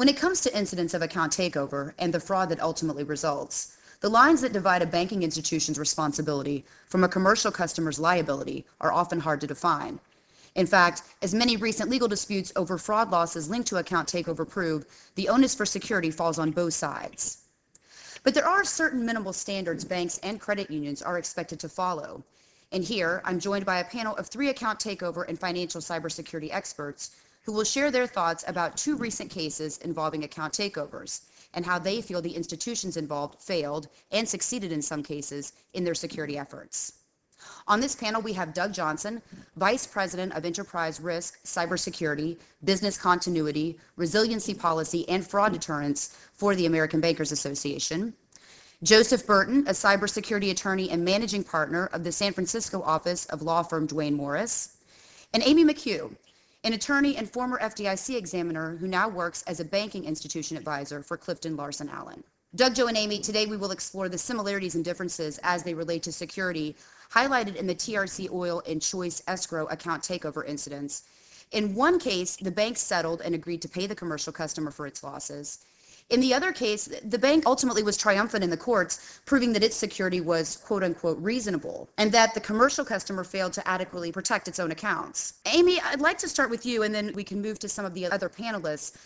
When it comes to incidents of account takeover and the fraud that ultimately results, the lines that divide a banking institution's responsibility from a commercial customer's liability are often hard to define. In fact, as many recent legal disputes over fraud losses linked to account takeover prove, the onus for security falls on both sides. But there are certain minimal standards banks and credit unions are expected to follow. And here, I'm joined by a panel of three account takeover and financial cybersecurity experts who will share their thoughts about two recent cases involving account takeovers and how they feel the institutions involved failed and succeeded in some cases in their security efforts. On this panel, we have Doug Johnson, Vice President of Enterprise Risk, Cybersecurity, Business Continuity, Resiliency Policy, and Fraud Deterrence for the American Bankers Association. Joseph Burton, a cybersecurity attorney and managing partner of the San Francisco office of law firm Duane Morris. And Amy McHugh, an attorney and former FDIC examiner who now works as a banking institution advisor for Clifton Larson Allen. Doug, Joe, and Amy, today we will explore the similarities and differences as they relate to security highlighted in the TRC Oil and Choice escrow account takeover incidents. In one case, the bank settled and agreed to pay the commercial customer for its losses. In the other case, the bank ultimately was triumphant in the courts, proving that its security was quote unquote reasonable and that the commercial customer failed to adequately protect its own accounts. Amy, I'd like to start with you and then we can move to some of the other panelists.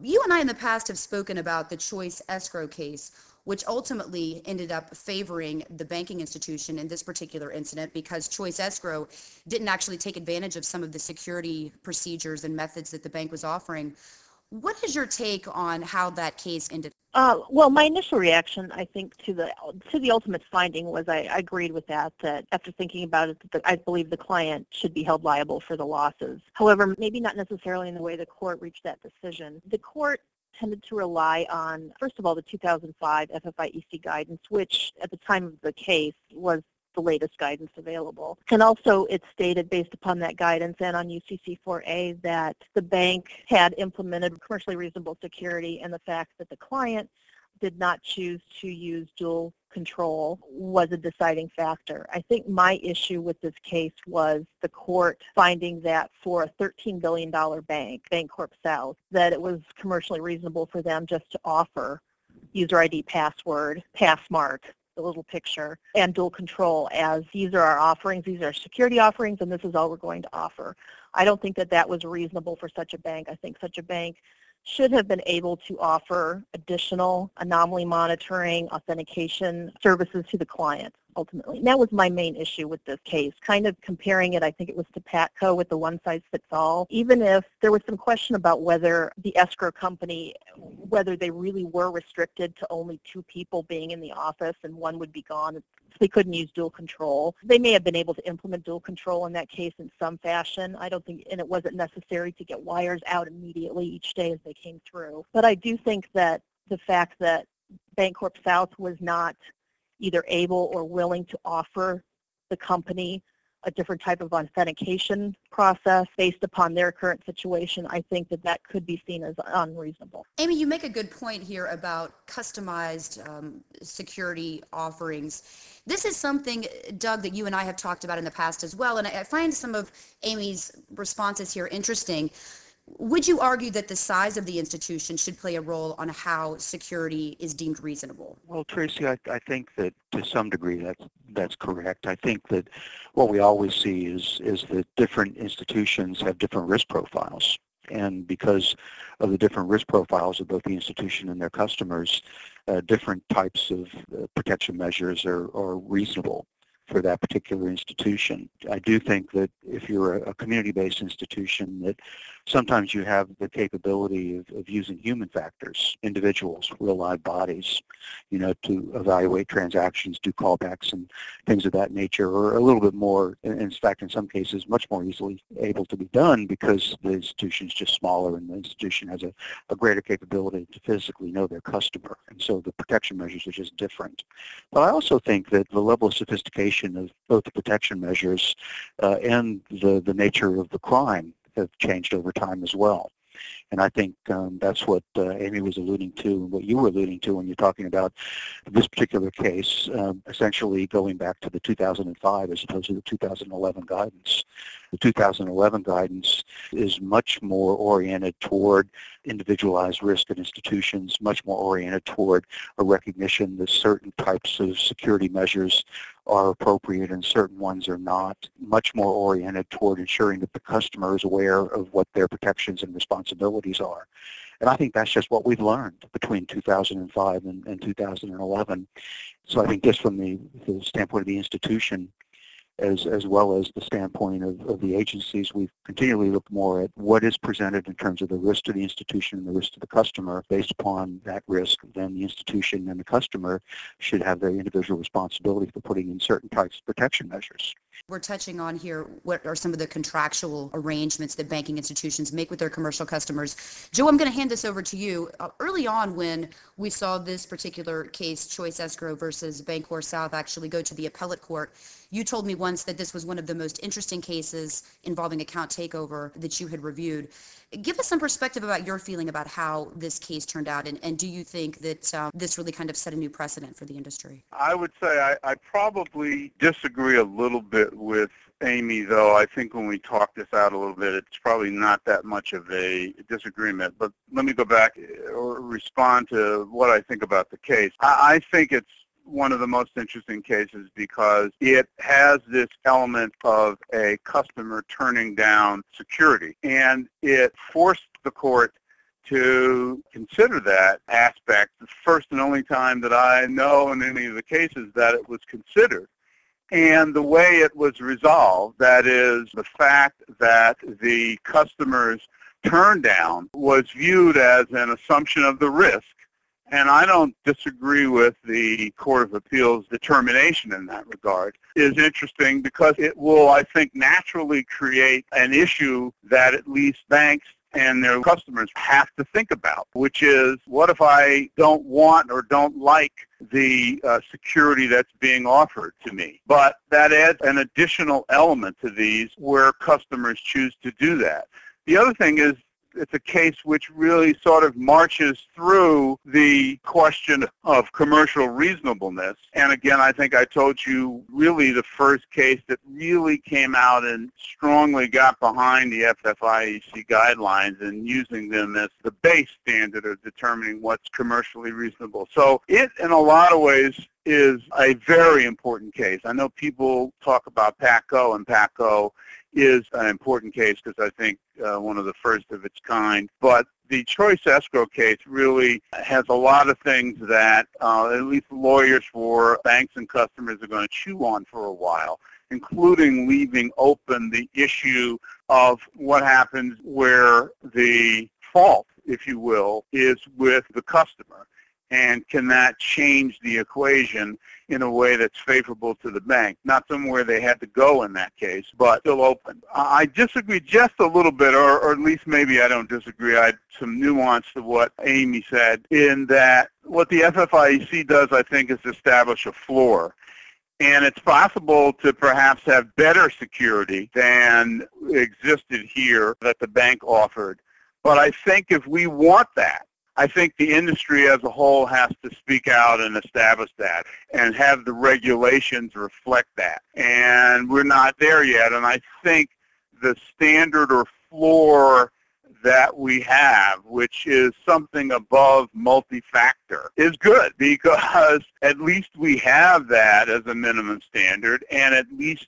You and I in the past have spoken about the choice escrow case, which ultimately ended up favoring the banking institution in this particular incident because Choice Escrow didn't actually take advantage of some of the security procedures and methods that the bank was offering. What is your take on how that case ended? Uh, well, my initial reaction, I think, to the to the ultimate finding was I, I agreed with that. That after thinking about it, that I believe the client should be held liable for the losses. However, maybe not necessarily in the way the court reached that decision. The court tended to rely on, first of all, the 2005 FFIEC guidance, which at the time of the case was the latest guidance available. And also it stated based upon that guidance and on UCC 4A that the bank had implemented commercially reasonable security and the fact that the client did not choose to use dual control was a deciding factor. I think my issue with this case was the court finding that for a $13 billion bank, Bancorp South, that it was commercially reasonable for them just to offer user ID password, passmark, the little picture, and dual control as these are our offerings, these are security offerings, and this is all we're going to offer. I don't think that that was reasonable for such a bank. I think such a bank should have been able to offer additional anomaly monitoring, authentication services to the client ultimately. And that was my main issue with this case, kind of comparing it, I think it was to PATCO with the one size fits all. Even if there was some question about whether the escrow company, whether they really were restricted to only two people being in the office and one would be gone they couldn't use dual control. They may have been able to implement dual control in that case in some fashion. I don't think, and it wasn't necessary to get wires out immediately each day as they came through. But I do think that the fact that Bancorp South was not either able or willing to offer the company a different type of authentication process based upon their current situation, I think that that could be seen as unreasonable. Amy, you make a good point here about customized um, security offerings. This is something, Doug, that you and I have talked about in the past as well, and I find some of Amy's responses here interesting. Would you argue that the size of the institution should play a role on how security is deemed reasonable? Well, Tracy, I, I think that to some degree that's that's correct. I think that what we always see is is that different institutions have different risk profiles, and because of the different risk profiles of both the institution and their customers, uh, different types of uh, protection measures are, are reasonable for that particular institution. I do think that if you're a community-based institution that sometimes you have the capability of, of using human factors, individuals, real live bodies, you know, to evaluate transactions, do callbacks and things of that nature, or a little bit more, in fact, in some cases, much more easily able to be done because the institution is just smaller and the institution has a, a greater capability to physically know their customer. And so the protection measures are just different. But I also think that the level of sophistication of both the protection measures uh, and the, the nature of the crime have changed over time as well. And I think um, that's what uh, Amy was alluding to and what you were alluding to when you're talking about this particular case, um, essentially going back to the 2005 as opposed to the 2011 guidance. The 2011 guidance is much more oriented toward individualized risk at institutions, much more oriented toward a recognition that certain types of security measures are appropriate and certain ones are not, much more oriented toward ensuring that the customer is aware of what their protections and responsibilities are. And I think that's just what we've learned between 2005 and, and 2011. So I think just from the, the standpoint of the institution, as, as well as the standpoint of, of the agencies, we've continually looked more at what is presented in terms of the risk to the institution and the risk to the customer. Based upon that risk, then the institution and the customer should have their individual responsibility for putting in certain types of protection measures. We're touching on here what are some of the contractual arrangements that banking institutions make with their commercial customers. Joe, I'm going to hand this over to you. Uh, early on when we saw this particular case, Choice Escrow versus Bancorp South, actually go to the appellate court, you told me once that this was one of the most interesting cases involving account takeover that you had reviewed. Give us some perspective about your feeling about how this case turned out, and, and do you think that uh, this really kind of set a new precedent for the industry? I would say I, I probably disagree a little bit with Amy, though. I think when we talk this out a little bit, it's probably not that much of a disagreement. But let me go back or respond to what I think about the case. I think it's one of the most interesting cases because it has this element of a customer turning down security. And it forced the court to consider that aspect the first and only time that I know in any of the cases that it was considered. And the way it was resolved, that is the fact that the customer's turn down was viewed as an assumption of the risk and I don't disagree with the Court of Appeals determination in that regard, is interesting because it will, I think, naturally create an issue that at least banks and their customers have to think about, which is what if I don't want or don't like the uh, security that's being offered to me? But that adds an additional element to these where customers choose to do that. The other thing is it's a case which really sort of marches through the question of commercial reasonableness. And again, I think I told you really the first case that really came out and strongly got behind the FFIEC guidelines and using them as the base standard of determining what's commercially reasonable. So it, in a lot of ways, is a very important case. I know people talk about PATCO and PATCO is an important case because I think uh, one of the first of its kind. But the choice escrow case really has a lot of things that uh, at least lawyers for banks and customers are going to chew on for a while, including leaving open the issue of what happens where the fault, if you will, is with the customer and can that change the equation in a way that's favorable to the bank? Not somewhere they had to go in that case, but still open. I disagree just a little bit, or, or at least maybe I don't disagree. I had some nuance to what Amy said in that what the FFIEC does, I think, is establish a floor. And it's possible to perhaps have better security than existed here that the bank offered. But I think if we want that, I think the industry as a whole has to speak out and establish that and have the regulations reflect that. And we're not there yet. And I think the standard or floor that we have, which is something above multi-factor, is good because at least we have that as a minimum standard and at least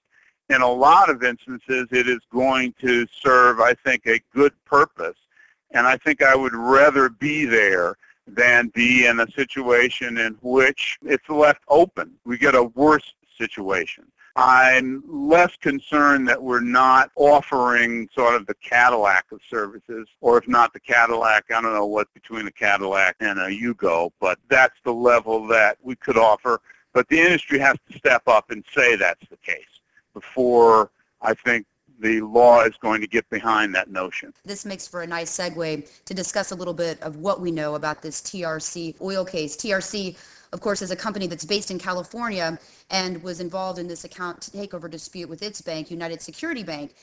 in a lot of instances it is going to serve, I think, a good purpose and I think I would rather be there than be in a situation in which it's left open. We get a worse situation. I'm less concerned that we're not offering sort of the Cadillac of services, or if not the Cadillac, I don't know what between a Cadillac and a Yugo, but that's the level that we could offer. But the industry has to step up and say that's the case before I think the law is going to get behind that notion. This makes for a nice segue to discuss a little bit of what we know about this TRC oil case. TRC, of course, is a company that's based in California and was involved in this account takeover dispute with its bank, United Security Bank.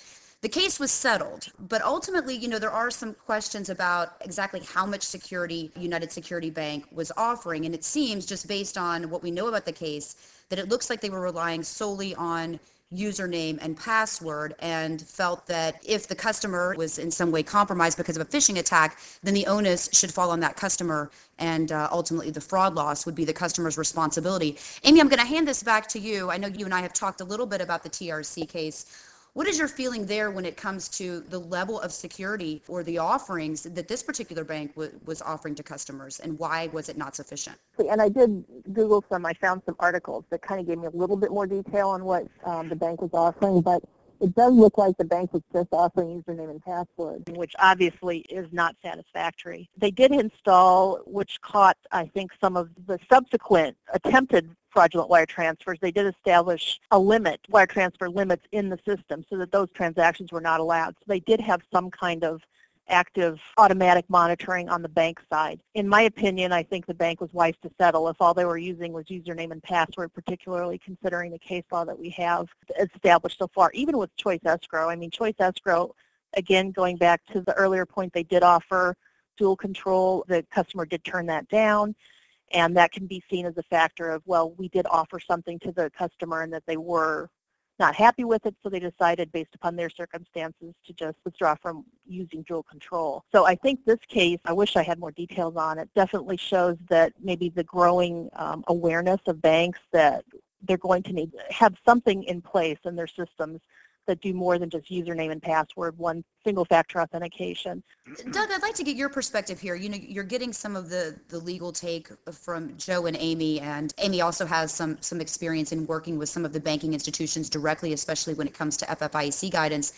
The case was settled, but ultimately, you know, there are some questions about exactly how much security United Security Bank was offering. And it seems, just based on what we know about the case, that it looks like they were relying solely on username and password and felt that if the customer was in some way compromised because of a phishing attack, then the onus should fall on that customer and uh, ultimately the fraud loss would be the customer's responsibility. Amy, I'm going to hand this back to you. I know you and I have talked a little bit about the TRC case. What is your feeling there when it comes to the level of security or the offerings that this particular bank w- was offering to customers, and why was it not sufficient? And I did Google some. I found some articles that kind of gave me a little bit more detail on what um, the bank was offering, but it does look like the bank was just offering username and password, which obviously is not satisfactory. They did install, which caught, I think, some of the subsequent attempted fraudulent wire transfers, they did establish a limit, wire transfer limits in the system so that those transactions were not allowed. So they did have some kind of active automatic monitoring on the bank side. In my opinion, I think the bank was wise to settle if all they were using was username and password, particularly considering the case law that we have established so far, even with Choice Escrow. I mean, Choice Escrow, again, going back to the earlier point, they did offer dual control. The customer did turn that down. And that can be seen as a factor of, well, we did offer something to the customer and that they were not happy with it, so they decided based upon their circumstances to just withdraw from using dual control. So I think this case, I wish I had more details on it, definitely shows that maybe the growing um, awareness of banks that they're going to need have something in place in their systems that do more than just username and password, one single factor authentication. Doug, I'd like to get your perspective here. You know, you're getting some of the, the legal take from Joe and Amy, and Amy also has some, some experience in working with some of the banking institutions directly, especially when it comes to FFIEC guidance.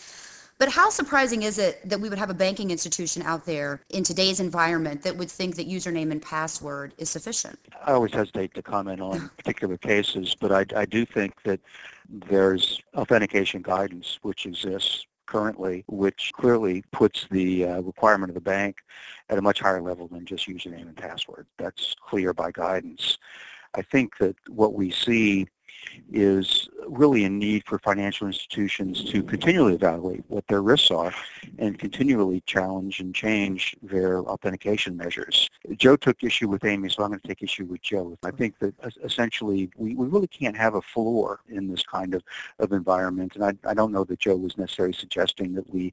But how surprising is it that we would have a banking institution out there in today's environment that would think that username and password is sufficient? I always hesitate to comment on particular cases, but I, I do think that there's authentication guidance which exists currently, which clearly puts the uh, requirement of the bank at a much higher level than just username and password. That's clear by guidance. I think that what we see is really a need for financial institutions to continually evaluate what their risks are and continually challenge and change their authentication measures. Joe took issue with Amy, so I'm going to take issue with Joe. I think that essentially we, we really can't have a floor in this kind of, of environment, and I, I don't know that Joe was necessarily suggesting that we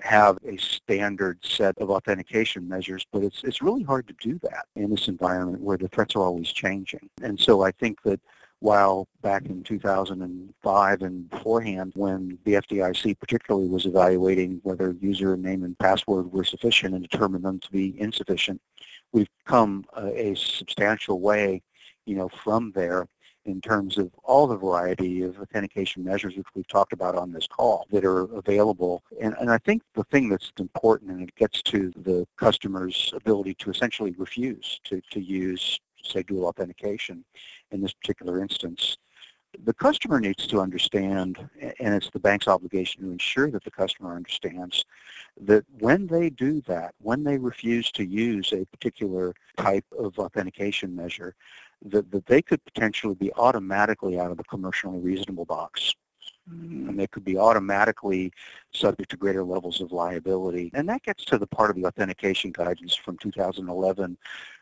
have a standard set of authentication measures, but it's, it's really hard to do that in this environment where the threats are always changing. And so I think that while back in 2005 and beforehand when the FDIC particularly was evaluating whether username and password were sufficient and determined them to be insufficient, we've come a, a substantial way, you know, from there in terms of all the variety of authentication measures which we've talked about on this call that are available. And, and I think the thing that's important, and it gets to the customer's ability to essentially refuse to, to use, say, dual authentication, in this particular instance. The customer needs to understand, and it's the bank's obligation to ensure that the customer understands that when they do that, when they refuse to use a particular type of authentication measure, that, that they could potentially be automatically out of the commercially reasonable box mm-hmm. and they could be automatically subject to greater levels of liability. And that gets to the part of the authentication guidance from 2011.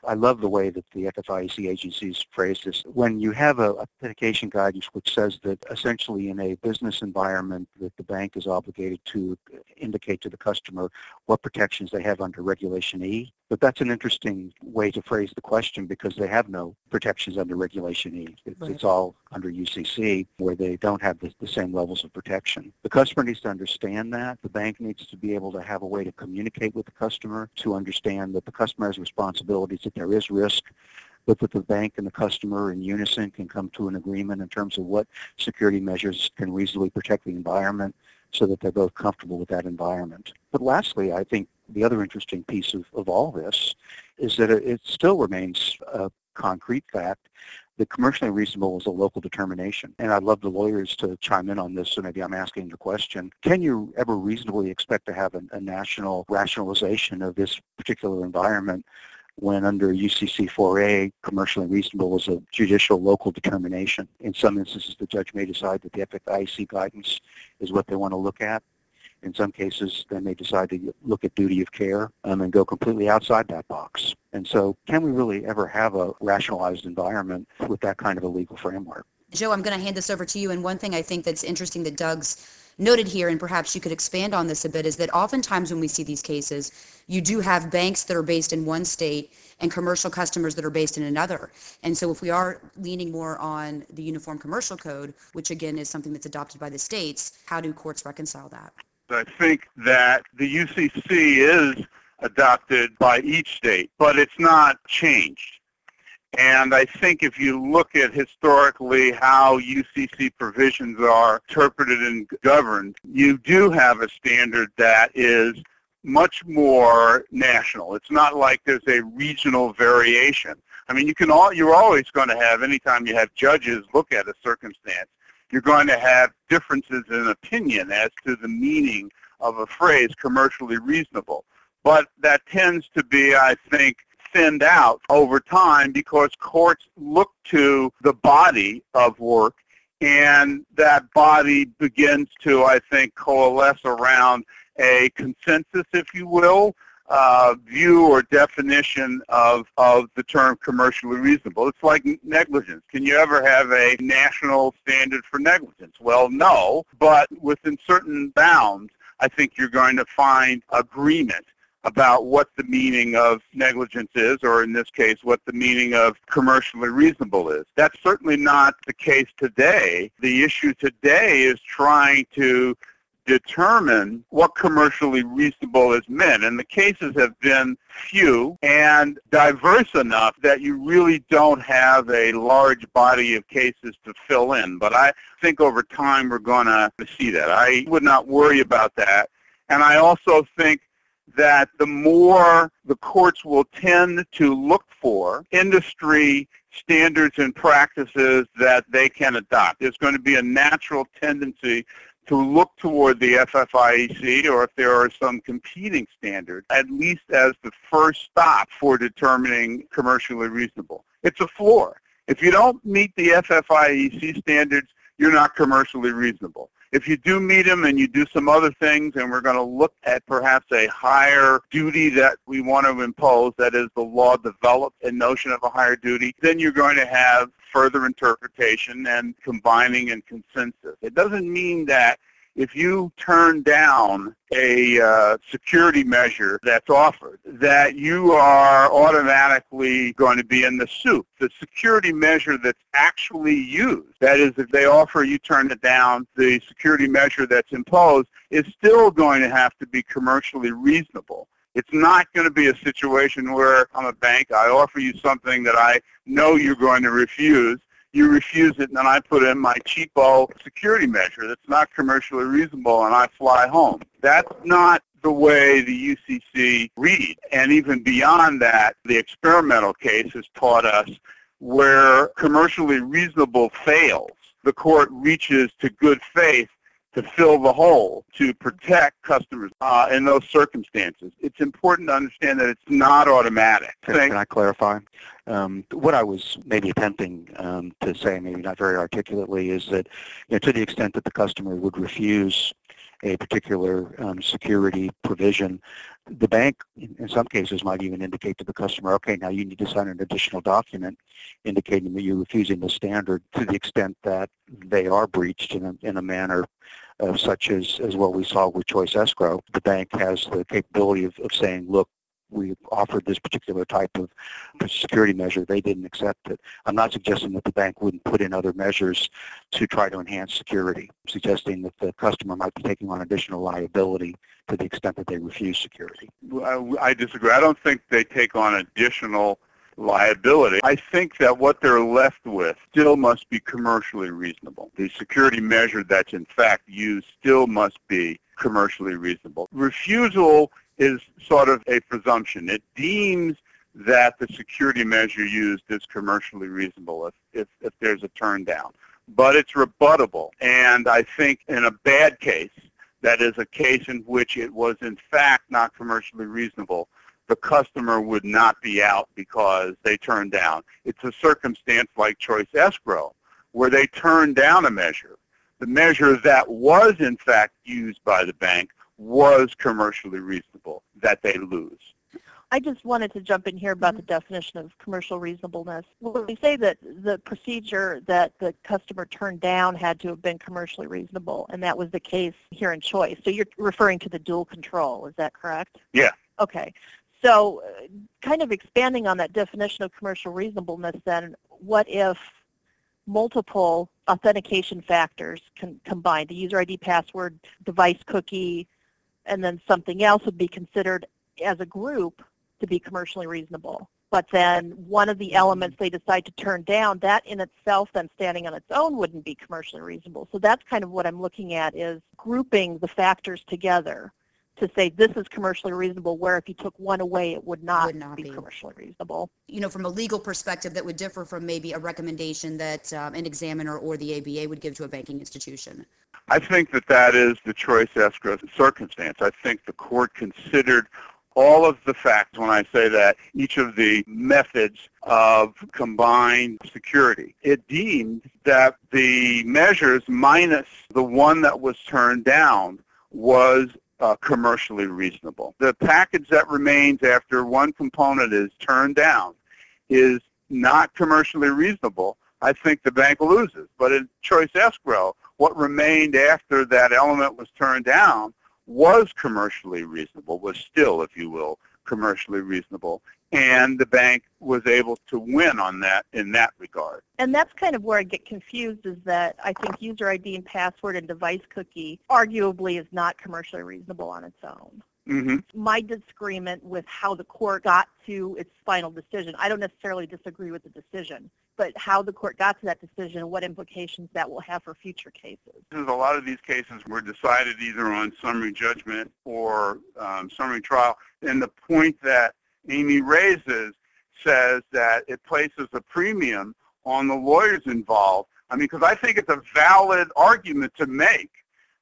I love the way that the FFIEC agencies phrased this. When you have a authentication guidance which says that essentially in a business environment that the bank is obligated to indicate to the customer what protections they have under Regulation E, but that's an interesting way to phrase the question because they have no protections under Regulation E. It's, right. it's all under UCC where they don't have the, the same levels of protection. The customer needs to understand that. The bank needs to be able to have a way to communicate with the customer to understand that the customer has responsibilities, that there is risk, but that the bank and the customer in unison can come to an agreement in terms of what security measures can reasonably protect the environment so that they're both comfortable with that environment. But lastly, I think the other interesting piece of, of all this is that it still remains a concrete fact that commercially reasonable is a local determination. And I'd love the lawyers to chime in on this, so maybe I'm asking the question. Can you ever reasonably expect to have a, a national rationalization of this particular environment when under UCC 4A, commercially reasonable is a judicial local determination. In some instances, the judge may decide that the FFIEC guidance is what they want to look at. In some cases, then they decide to look at duty of care um, and go completely outside that box. And so can we really ever have a rationalized environment with that kind of a legal framework? Joe, I'm going to hand this over to you. And one thing I think that's interesting that Doug's noted here, and perhaps you could expand on this a bit, is that oftentimes when we see these cases, you do have banks that are based in one state and commercial customers that are based in another. And so if we are leaning more on the Uniform Commercial Code, which again is something that's adopted by the states, how do courts reconcile that? I think that the UCC is adopted by each state, but it's not changed. And I think if you look at historically how UCC provisions are interpreted and governed, you do have a standard that is much more national. It's not like there's a regional variation. I mean, you can all, you're always going to have, anytime you have judges look at a circumstance, you're going to have differences in opinion as to the meaning of a phrase, commercially reasonable. But that tends to be, I think, thinned out over time because courts look to the body of work and that body begins to, I think, coalesce around a consensus, if you will, uh, view or definition of, of the term commercially reasonable. It's like negligence. Can you ever have a national standard for negligence? Well, no, but within certain bounds, I think you're going to find agreement about what the meaning of negligence is, or in this case, what the meaning of commercially reasonable is. That's certainly not the case today. The issue today is trying to determine what commercially reasonable is meant. And the cases have been few and diverse enough that you really don't have a large body of cases to fill in. But I think over time we're going to see that. I would not worry about that. And I also think that the more the courts will tend to look for industry standards and practices that they can adopt. There's going to be a natural tendency to look toward the FFIEC or if there are some competing standards, at least as the first stop for determining commercially reasonable. It's a floor. If you don't meet the FFIEC standards, you're not commercially reasonable. If you do meet them and you do some other things and we're going to look at perhaps a higher duty that we want to impose, that is the law developed a notion of a higher duty, then you're going to have further interpretation and combining and consensus. It doesn't mean that if you turn down a uh, security measure that's offered, that you are automatically going to be in the soup. The security measure that's actually used, that is, if they offer you turn it down, the security measure that's imposed is still going to have to be commercially reasonable. It's not going to be a situation where I'm a bank, I offer you something that I know you're going to refuse, you refuse it, and then I put in my cheapo security measure that's not commercially reasonable, and I fly home. That's not the way the UCC reads. And even beyond that, the Experi-Metal case has taught us where commercially reasonable fails, the court reaches to good faith to fill the hole, to protect customers uh, in those circumstances. It's important to understand that it's not automatic. Can, can I clarify? Um, what I was maybe attempting um, to say, maybe not very articulately, is that you know, to the extent that the customer would refuse a particular um, security provision, the bank in some cases might even indicate to the customer, okay, now you need to sign an additional document indicating that you're refusing the standard to the extent that they are breached in a, in a manner uh, such as, as what we saw with Choice Escrow. The bank has the capability of, of saying, look, we offered this particular type of security measure. They didn't accept it. I'm not suggesting that the bank wouldn't put in other measures to try to enhance security, I'm suggesting that the customer might be taking on additional liability to the extent that they refuse security. I, I disagree. I don't think they take on additional liability. I think that what they're left with still must be commercially reasonable. The security measure that's in fact used still must be commercially reasonable. Refusal is sort of a presumption. It deems that the security measure used is commercially reasonable if, if, if there's a turn down. But it's rebuttable. And I think in a bad case, that is a case in which it was in fact not commercially reasonable, the customer would not be out because they turned down. It's a circumstance like choice escrow where they turned down a measure. The measure that was in fact used by the bank was commercially reasonable, that they lose. I just wanted to jump in here about the definition of commercial reasonableness. When we say that the procedure that the customer turned down had to have been commercially reasonable, and that was the case here in Choice. So you're referring to the dual control, is that correct? Yeah. Okay. So uh, kind of expanding on that definition of commercial reasonableness then, what if multiple authentication factors con- combined, the user ID, password, device cookie, and then something else would be considered as a group to be commercially reasonable. But then one of the elements they decide to turn down, that in itself then standing on its own wouldn't be commercially reasonable. So that's kind of what I'm looking at is grouping the factors together to say this is commercially reasonable, where if you took one away, it would not, Would not be, be. commercially reasonable. You know, from a legal perspective, that would differ from maybe a recommendation that um, an examiner or the ABA would give to a banking institution. I think that that is the choice escrow circumstance. I think the court considered all of the facts when I say that, each of the methods of combined security. It deemed that the measures minus the one that was turned down was uh, commercially reasonable. The package that remains after one component is turned down is not commercially reasonable. I think the bank loses. But in choice escrow, what remained after that element was turned down was commercially reasonable, was still, if you will, commercially reasonable. And the bank was able to win on that in that regard. And that's kind of where I get confused is that I think user ID and password and device cookie arguably is not commercially reasonable on its own. hmm My disagreement with how the court got to its final decision, I don't necessarily disagree with the decision, but how the court got to that decision and what implications that will have for future cases. A lot of these cases were decided either on summary judgment or um, summary trial. And the point that Amy raises says that it places a premium on the lawyers involved. I mean, because I think it's a valid argument to make.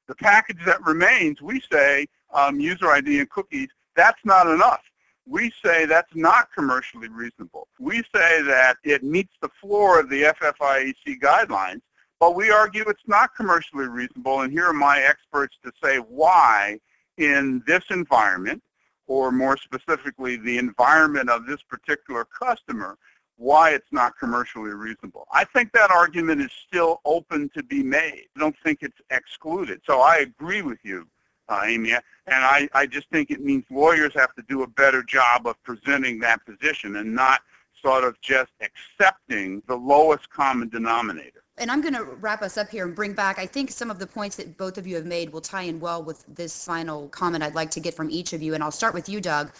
The package that remains, we say um, user ID and cookies, that's not enough. We say that's not commercially reasonable. We say that it meets the floor of the FFIEC guidelines, but we argue it's not commercially reasonable, and here are my experts to say why in this environment, or more specifically the environment of this particular customer, why it's not commercially reasonable. I think that argument is still open to be made. I don't think it's excluded. So I agree with you, uh, Amy, and I, I just think it means lawyers have to do a better job of presenting that position and not sort of just accepting the lowest common denominator. And I'm going to wrap us up here and bring back, I think some of the points that both of you have made will tie in well with this final comment I'd like to get from each of you. And I'll start with you, Doug.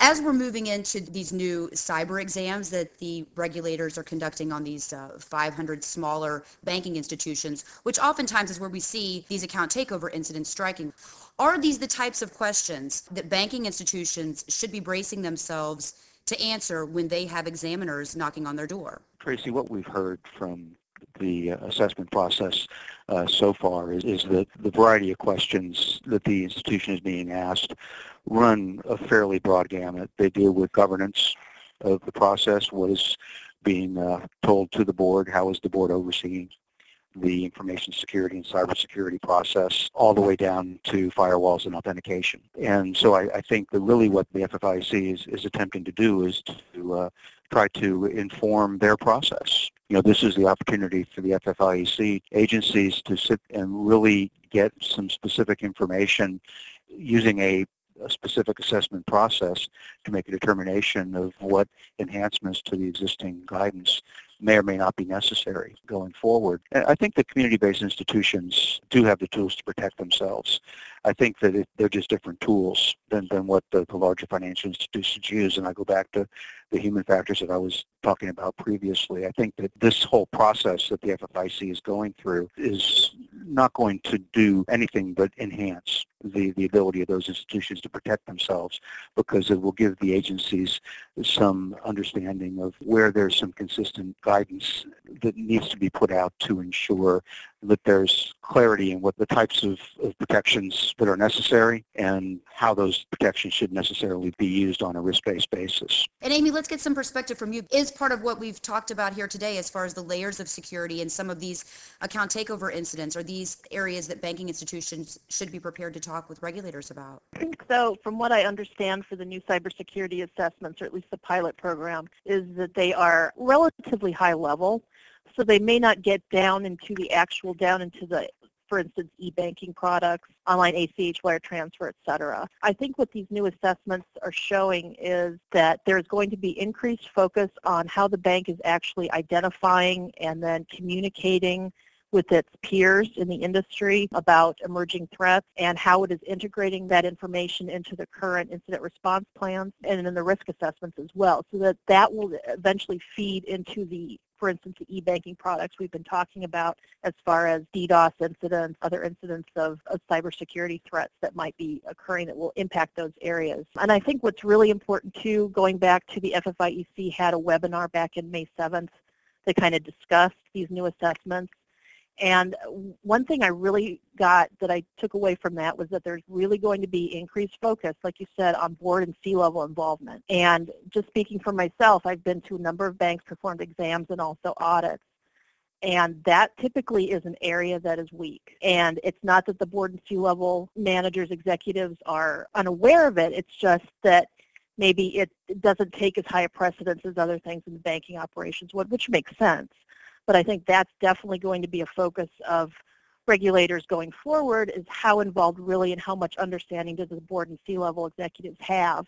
As we're moving into these new cyber exams that the regulators are conducting on these uh, 500 smaller banking institutions, which oftentimes is where we see these account takeover incidents striking, are these the types of questions that banking institutions should be bracing themselves to answer when they have examiners knocking on their door? Tracy, what we've heard from the uh, assessment process uh, so far is, is that the variety of questions that the institution is being asked run a fairly broad gamut. They deal with governance of the process, what is being uh, told to the board, how is the board overseeing the information security and cybersecurity process all the way down to firewalls and authentication. And so I, I think that really what the FFIEC is, is attempting to do is to uh, try to inform their process. Know, this is the opportunity for the FFIEC agencies to sit and really get some specific information using a, a specific assessment process to make a determination of what enhancements to the existing guidance may or may not be necessary going forward. And I think the community-based institutions do have the tools to protect themselves. I think that it, they're just different tools than, than what the, the larger financial institutions use. And I go back to the human factors that I was talking about previously. I think that this whole process that the FFIEC is going through is not going to do anything but enhance the, the ability of those institutions to protect themselves because it will give the agencies some understanding of where there's some consistent guidance that needs to be put out to ensure that there's clarity in what the types of, of protections that are necessary and how those protections should necessarily be used on a risk-based basis. And Amy, let's get some perspective from you. Is part of what we've talked about here today as far as the layers of security and some of these account takeover incidents, are these areas that banking institutions should be prepared to talk with regulators about? I think so. From what I understand for the new cybersecurity assessments, or at least the pilot program, is that they are relatively high level. So they may not get down into the actual, down into the, for instance, e-banking products, online ACH wire transfer, et cetera. I think what these new assessments are showing is that there's going to be increased focus on how the bank is actually identifying and then communicating with its peers in the industry about emerging threats and how it is integrating that information into the current incident response plans and in the risk assessments as well so that that will eventually feed into the for instance, the e-banking products we've been talking about as far as DDoS incidents, other incidents of, of cybersecurity threats that might be occurring that will impact those areas. And I think what's really important too, going back to the FFIEC had a webinar back in May 7th that kind of discussed these new assessments and one thing I really got that I took away from that was that there's really going to be increased focus, like you said, on board and C-level involvement. And just speaking for myself, I've been to a number of banks, performed exams, and also audits. And that typically is an area that is weak. And it's not that the board and C-level managers, executives are unaware of it. It's just that maybe it doesn't take as high a precedence as other things in the banking operations would, which makes sense. But I think that's definitely going to be a focus of regulators going forward is how involved really and how much understanding does the board and C-level executives have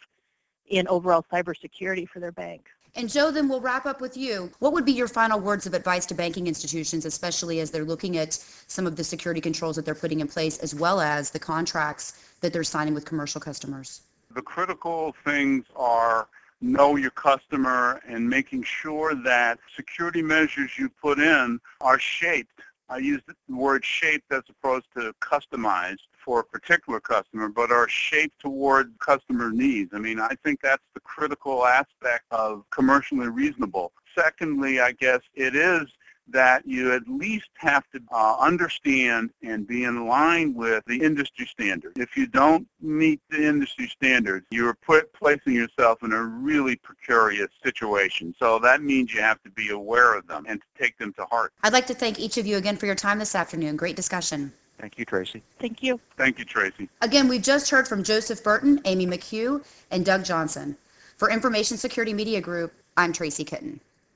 in overall cybersecurity for their bank. And Joe, then we'll wrap up with you. What would be your final words of advice to banking institutions, especially as they're looking at some of the security controls that they're putting in place, as well as the contracts that they're signing with commercial customers? The critical things are know your customer and making sure that security measures you put in are shaped. I use the word shaped as opposed to customized for a particular customer, but are shaped toward customer needs. I mean, I think that's the critical aspect of commercially reasonable. Secondly, I guess it is that you at least have to uh, understand and be in line with the industry standards. If you don't meet the industry standards, you're put, placing yourself in a really precarious situation. So that means you have to be aware of them and to take them to heart. I'd like to thank each of you again for your time this afternoon. Great discussion. Thank you, Tracy. Thank you. Thank you, Tracy. Again, we've just heard from Joseph Burton, Amy McHugh, and Doug Johnson. For Information Security Media Group, I'm Tracy Kitten.